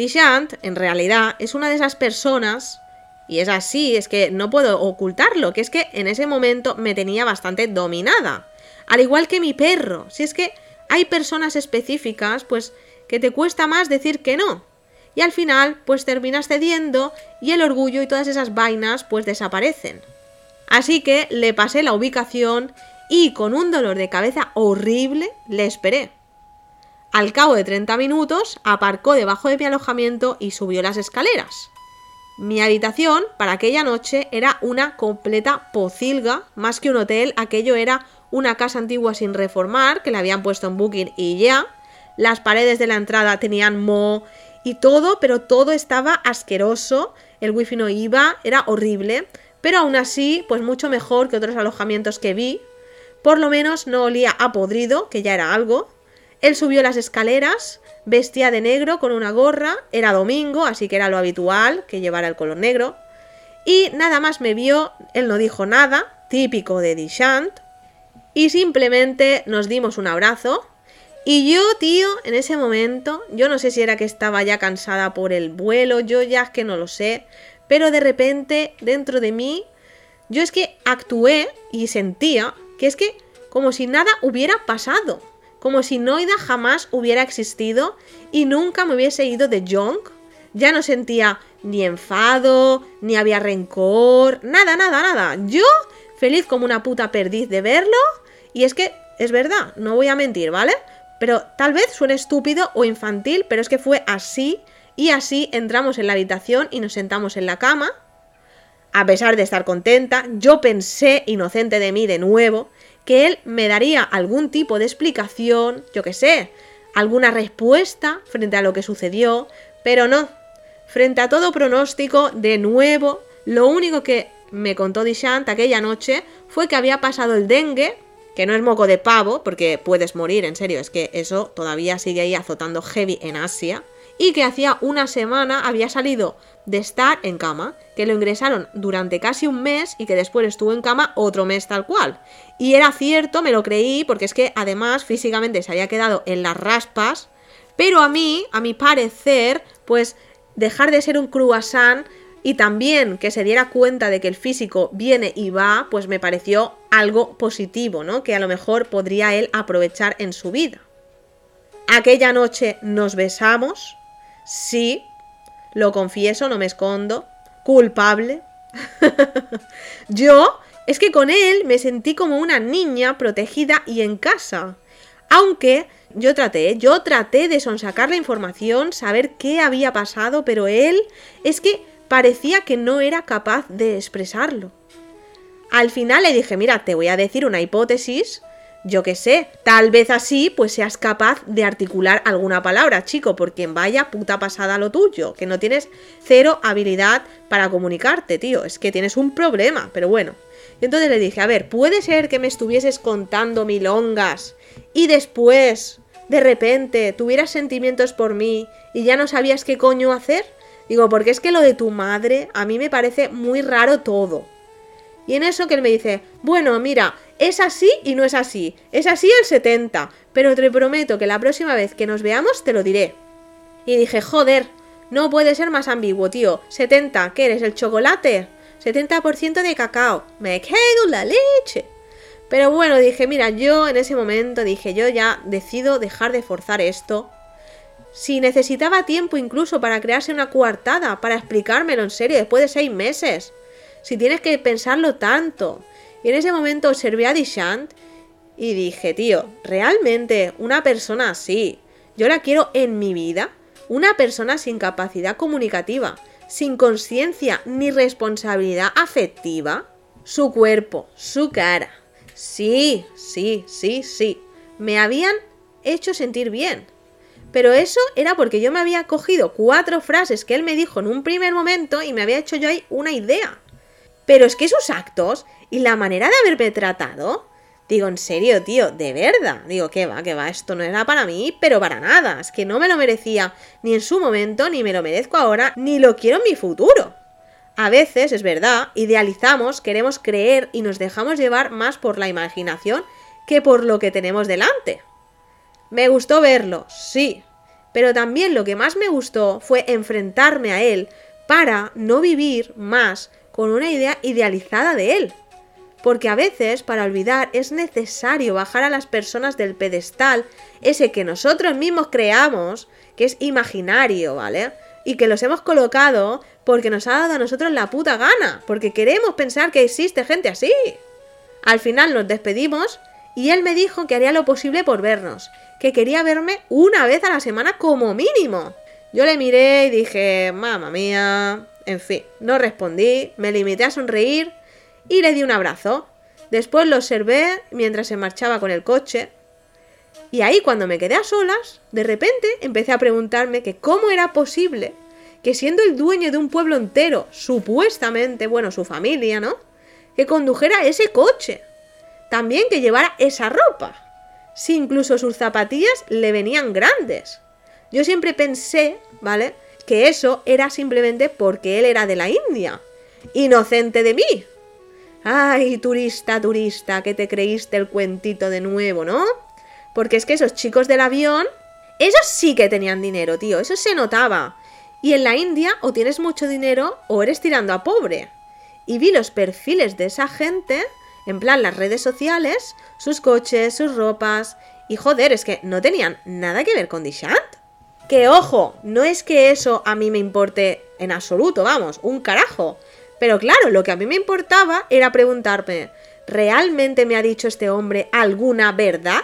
Dishant, en realidad, es una de esas personas, y es así, es que no puedo ocultarlo, que es que en ese momento me tenía bastante dominada. Al igual que mi perro, si es que hay personas específicas, pues, que te cuesta más decir que no. Y al final, pues terminas cediendo y el orgullo y todas esas vainas, pues desaparecen. Así que le pasé la ubicación y con un dolor de cabeza horrible le esperé. Al cabo de 30 minutos aparcó debajo de mi alojamiento y subió las escaleras. Mi habitación para aquella noche era una completa pocilga, más que un hotel, aquello era una casa antigua sin reformar, que le habían puesto en booking y ya. Las paredes de la entrada tenían mo y todo, pero todo estaba asqueroso, el wifi no iba, era horrible, pero aún así, pues mucho mejor que otros alojamientos que vi. Por lo menos no olía a podrido, que ya era algo. Él subió las escaleras, vestía de negro con una gorra, era domingo, así que era lo habitual que llevara el color negro. Y nada más me vio, él no dijo nada, típico de Dishant, y simplemente nos dimos un abrazo. Y yo, tío, en ese momento, yo no sé si era que estaba ya cansada por el vuelo, yo ya es que no lo sé, pero de repente, dentro de mí, yo es que actué y sentía que es que como si nada hubiera pasado como si Noida jamás hubiera existido y nunca me hubiese ido de Jong. Ya no sentía ni enfado, ni había rencor, nada, nada, nada. Yo feliz como una puta perdiz de verlo. Y es que es verdad, no voy a mentir, ¿vale? Pero tal vez suene estúpido o infantil, pero es que fue así. Y así entramos en la habitación y nos sentamos en la cama. A pesar de estar contenta, yo pensé, inocente de mí de nuevo, que él me daría algún tipo de explicación, yo qué sé, alguna respuesta frente a lo que sucedió, pero no. Frente a todo pronóstico, de nuevo, lo único que me contó Dishant aquella noche fue que había pasado el dengue, que no es moco de pavo, porque puedes morir, en serio, es que eso todavía sigue ahí azotando heavy en Asia, y que hacía una semana había salido de estar en cama, que lo ingresaron durante casi un mes y que después estuvo en cama otro mes tal cual. Y era cierto, me lo creí, porque es que además físicamente se había quedado en las raspas, pero a mí, a mi parecer, pues dejar de ser un croissant y también que se diera cuenta de que el físico viene y va, pues me pareció algo positivo, ¿no? Que a lo mejor podría él aprovechar en su vida. Aquella noche nos besamos, sí, lo confieso, no me escondo, culpable. Yo es que con él me sentí como una niña protegida y en casa. Aunque yo traté, yo traté de sonsacar la información, saber qué había pasado, pero él es que parecía que no era capaz de expresarlo. Al final le dije, mira, te voy a decir una hipótesis, yo qué sé, tal vez así pues seas capaz de articular alguna palabra, chico, porque vaya puta pasada lo tuyo, que no tienes cero habilidad para comunicarte, tío, es que tienes un problema, pero bueno. Y entonces le dije, a ver, ¿puede ser que me estuvieses contando milongas y después, de repente, tuvieras sentimientos por mí y ya no sabías qué coño hacer? Digo, porque es que lo de tu madre a mí me parece muy raro todo. Y en eso que él me dice, bueno, mira, es así y no es así. Es así el 70, pero te prometo que la próxima vez que nos veamos te lo diré. Y dije, joder, no puede ser más ambiguo, tío. 70, ¿qué eres, el chocolate? 70% de cacao. Me quedo la leche. Pero bueno, dije, mira, yo en ese momento dije, yo ya decido dejar de forzar esto. Si necesitaba tiempo incluso para crearse una coartada, para explicármelo en serio después de seis meses. Si tienes que pensarlo tanto. Y en ese momento observé a Dishant y dije, tío, realmente una persona así, yo la quiero en mi vida. Una persona sin capacidad comunicativa, sin conciencia ni responsabilidad afectiva? Su cuerpo, su cara. Sí, sí, sí, sí. Me habían hecho sentir bien. Pero eso era porque yo me había cogido cuatro frases que él me dijo en un primer momento y me había hecho yo ahí una idea. Pero es que sus actos y la manera de haberme tratado Digo, en serio, tío, de verdad. Digo, que va, que va, esto no era para mí, pero para nada. Es que no me lo merecía ni en su momento, ni me lo merezco ahora, ni lo quiero en mi futuro. A veces, es verdad, idealizamos, queremos creer y nos dejamos llevar más por la imaginación que por lo que tenemos delante. Me gustó verlo, sí, Pero también lo que más me gustó fue enfrentarme a él para no vivir más con una idea idealizada de él. Porque a veces, para olvidar, es necesario bajar a las personas del pedestal, ese que nosotros mismos creamos, que es imaginario, ¿vale? Y que los hemos colocado porque nos ha dado a nosotros la puta gana, porque queremos pensar que existe gente así. Al final nos despedimos y él me dijo que haría lo posible por vernos, que quería verme una vez a la semana como mínimo. Yo le miré y dije, mamá mía, en fin, no respondí, me limité a sonreír y le di un abrazo. Después lo observé mientras se marchaba con el coche. Y ahí cuando me quedé a solas, de repente empecé a preguntarme que cómo era posible que siendo el dueño de un pueblo entero, supuestamente, bueno, su familia, ¿no? Que condujera ese coche. También que llevara esa ropa. Si incluso sus zapatillas le venían grandes. Yo siempre pensé, ¿vale? Que eso era simplemente porque él era de la India. Inocente de mí. Ay, turista, turista, que te creíste el cuentito de nuevo, ¿no? Porque es que esos chicos del avión, esos sí que tenían dinero, tío, eso se notaba. Y en la India o tienes mucho dinero o eres tirando a pobre. Y vi los perfiles de esa gente, en plan las redes sociales, sus coches, sus ropas, y joder, es que no tenían nada que ver con Dishant. Que ojo, no es que eso a mí me importe en absoluto, vamos, un carajo. Pero claro, lo que a mí me importaba era preguntarme, ¿realmente me ha dicho este hombre alguna verdad?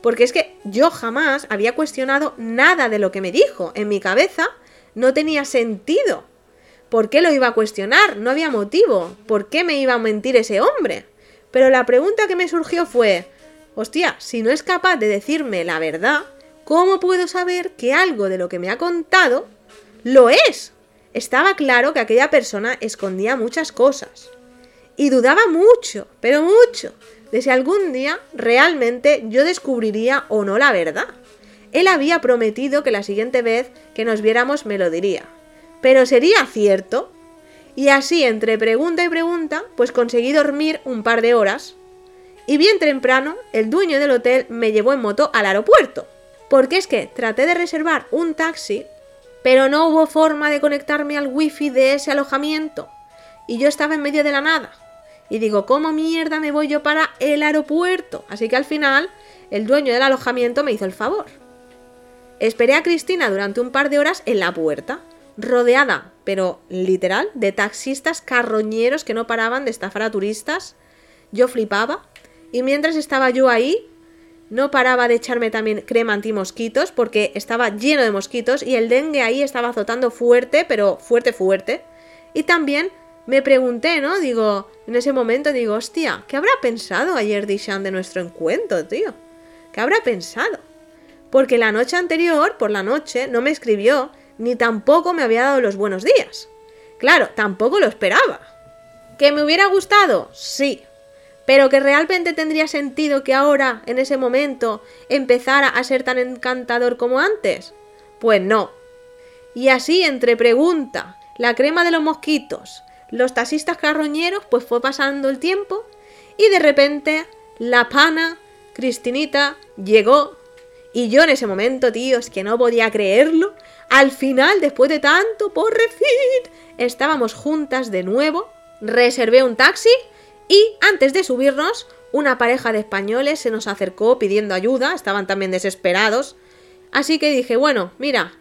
Porque es que yo jamás había cuestionado nada de lo que me dijo. En mi cabeza no tenía sentido. ¿Por qué lo iba a cuestionar? No había motivo. ¿Por qué me iba a mentir ese hombre? Pero la pregunta que me surgió fue, hostia, si no es capaz de decirme la verdad, ¿cómo puedo saber que algo de lo que me ha contado lo es? Estaba claro que aquella persona escondía muchas cosas. Y dudaba mucho, pero mucho, de si algún día realmente yo descubriría o no la verdad. Él había prometido que la siguiente vez que nos viéramos me lo diría. Pero ¿sería cierto? Y así, entre pregunta y pregunta, pues conseguí dormir un par de horas. Y bien temprano, el dueño del hotel me llevó en moto al aeropuerto. Porque es que traté de reservar un taxi pero no hubo forma de conectarme al wifi de ese alojamiento. Y yo estaba en medio de la nada. Y digo, ¿cómo mierda me voy yo para el aeropuerto? Así que al final, el dueño del alojamiento me hizo el favor. Esperé a Cristina durante un par de horas en la puerta, rodeada, pero literal, de taxistas carroñeros que no paraban de estafar a turistas. Yo flipaba. Y mientras estaba yo ahí, no paraba de echarme también crema antimosquitos porque estaba lleno de mosquitos y el dengue ahí estaba azotando fuerte, pero fuerte, fuerte. Y también me pregunté, ¿no? Digo, en ese momento digo, hostia, ¿qué habrá pensado ayer Dishan de nuestro encuentro, tío? ¿Qué habrá pensado? Porque la noche anterior, por la noche, no me escribió, ni tampoco me había dado los buenos días. Claro, tampoco lo esperaba. ¿Que me hubiera gustado? Sí, pero que realmente tendría sentido que ahora, en ese momento, empezara a ser tan encantador como antes? Pues no. Y así, entre pregunta, la crema de los mosquitos, los taxistas carroñeros, pues fue pasando el tiempo y de repente la pana, Cristinita, llegó y yo en ese momento, tío, es que no podía creerlo. Al final, después de tanto, por fin, estábamos juntas de nuevo. Reservé un taxi y antes de subirnos, una pareja de españoles se nos acercó pidiendo ayuda, estaban también desesperados. Así que dije, bueno, mira,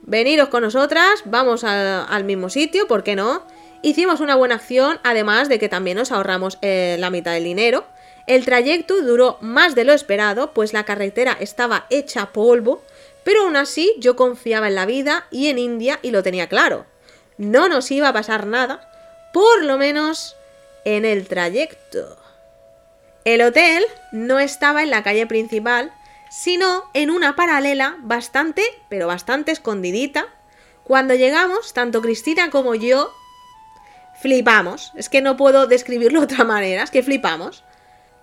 veniros con nosotras, vamos al mismo sitio, ¿por qué no? Hicimos una buena acción, además de que también nos ahorramos eh, la mitad del dinero. El trayecto duró más de lo esperado, pues la carretera estaba hecha polvo, pero aún así yo confiaba en la vida y en India y lo tenía claro. No nos iba a pasar nada, por lo menos en el trayecto. El hotel no estaba en la calle principal, sino en una paralela bastante, pero bastante escondidita. Cuando llegamos, tanto Cristina como yo flipamos. Es que no puedo describirlo de otra manera, es que flipamos.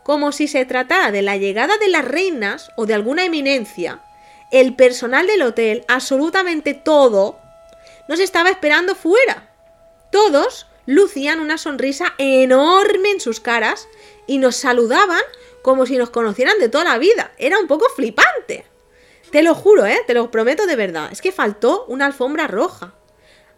Como si se tratara de la llegada de las reinas o de alguna eminencia, el personal del hotel, absolutamente todo, nos estaba esperando fuera. Todos lucían una sonrisa enorme en sus caras y nos saludaban como si nos conocieran de toda la vida. Era un poco flipante. Te lo juro, ¿eh? Te lo prometo de verdad. Es que faltó una alfombra roja.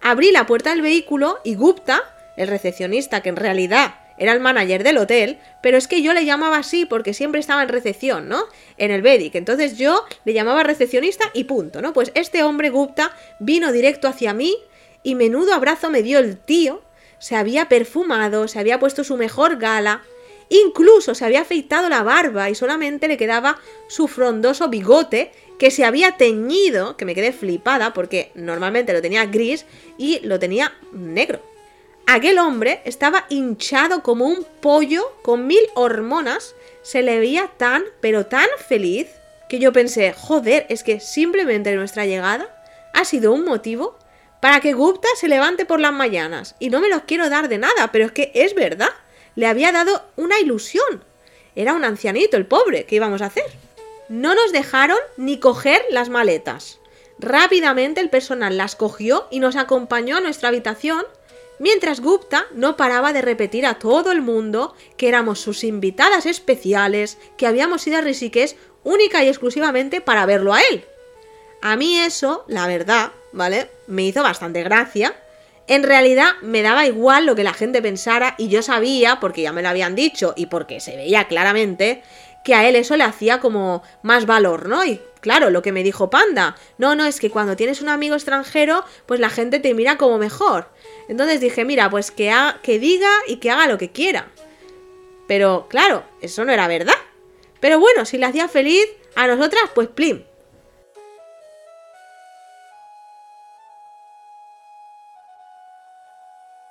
Abrí la puerta del vehículo y Gupta, el recepcionista, que en realidad era el manager del hotel, pero es que yo le llamaba así porque siempre estaba en recepción, ¿no? En el Vedic. Entonces yo le llamaba recepcionista y punto, ¿no? Pues este hombre Gupta vino directo hacia mí y menudo abrazo me dio el tío. Se había perfumado, se había puesto su mejor gala, incluso se había afeitado la barba y solamente le quedaba su frondoso bigote que se había teñido, que me quedé flipada porque normalmente lo tenía gris y lo tenía negro. Aquel hombre estaba hinchado como un pollo con mil hormonas, se le veía tan, pero tan feliz, que yo pensé, joder, es que simplemente nuestra llegada ha sido un motivo para que Gupta se levante por las mañanas. Y no me los quiero dar de nada, pero es que es verdad. Le había dado una ilusión. Era un ancianito, el pobre. ¿Qué íbamos a hacer? No nos dejaron ni coger las maletas. Rápidamente el personal las cogió y nos acompañó a nuestra habitación mientras Gupta no paraba de repetir a todo el mundo que éramos sus invitadas especiales, que habíamos ido a Rishikesh única y exclusivamente para verlo a él. A mí eso, la verdad, ¿vale? Me hizo bastante gracia. En realidad me daba igual lo que la gente pensara y yo sabía, porque ya me lo habían dicho y porque se veía claramente, que a él eso le hacía como más valor, ¿no? Y claro, lo que me dijo Panda, no, no, es que cuando tienes un amigo extranjero, pues la gente te mira como mejor. Entonces dije, mira, pues que, diga y que haga lo que quiera. Pero claro, eso no era verdad. Pero bueno, si le hacía feliz a nosotras, pues plim.